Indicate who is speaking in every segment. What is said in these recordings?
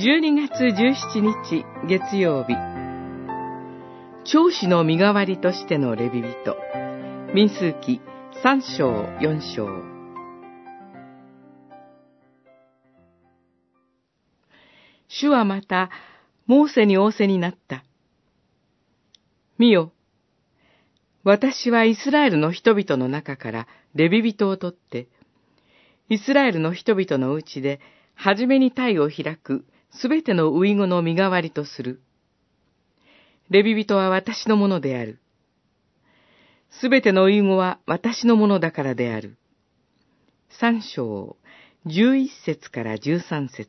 Speaker 1: 12月17日月曜日。長子の身代わりとしてのレビ人民数記3章4章。主はまたモーセに仰せになった。見よ私はイスラエルの人々の中からレビ人を取って、イスラエルの人々のうちで、はじめに体を開くすべてのウイゴの身代わりとする。レビ人は私のものである。すべてのウイゴは私のものだからである。三章、十一節から十三節。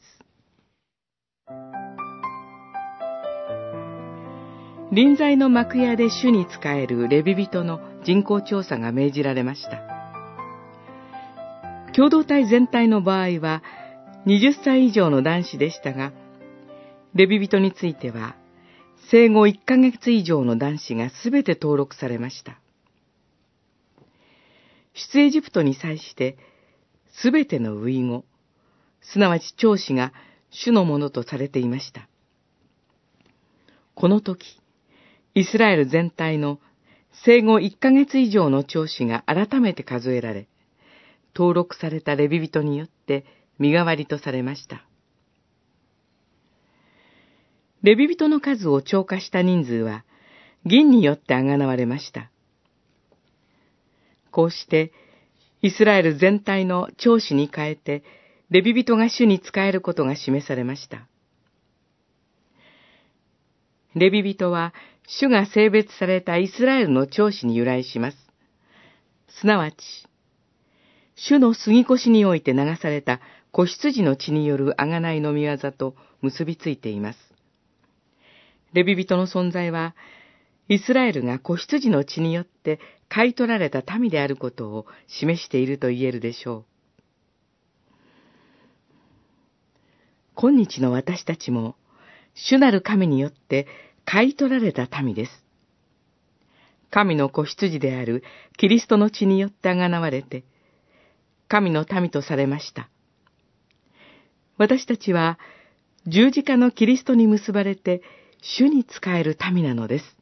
Speaker 1: 臨在の幕屋で主に仕えるレビ人の人口調査が命じられました。共同体全体の場合は20歳以上の男子でしたが、レビ人については生後1ヶ月以上の男子がすべて登録されました。出エジプトに際してすべてのウイゴ、すなわち長子が主のものとされていました。この時、イスラエル全体の生後1ヶ月以上の長子が改めて数えられ、登録されたレビ人によって身代わりとされました。レビ人の数を超過した人数は、銀によってあがなわれました。こうして、イスラエル全体の長子に変えて、レビ人が主に仕えることが示されました。レビ人は主が性別されたイスラエルの長子に由来します。すなわち、主の杉越において流された子羊の血による贖いの見業と結びついています。レビ人の存在は、イスラエルが子羊の血によって買い取られた民であることを示していると言えるでしょう。今日の私たちも、主なる神によって買い取られた民です。神の子羊であるキリストの血によってあがなわれて、神の民とされました。私たちは十字架のキリストに結ばれて主に仕える民なのです。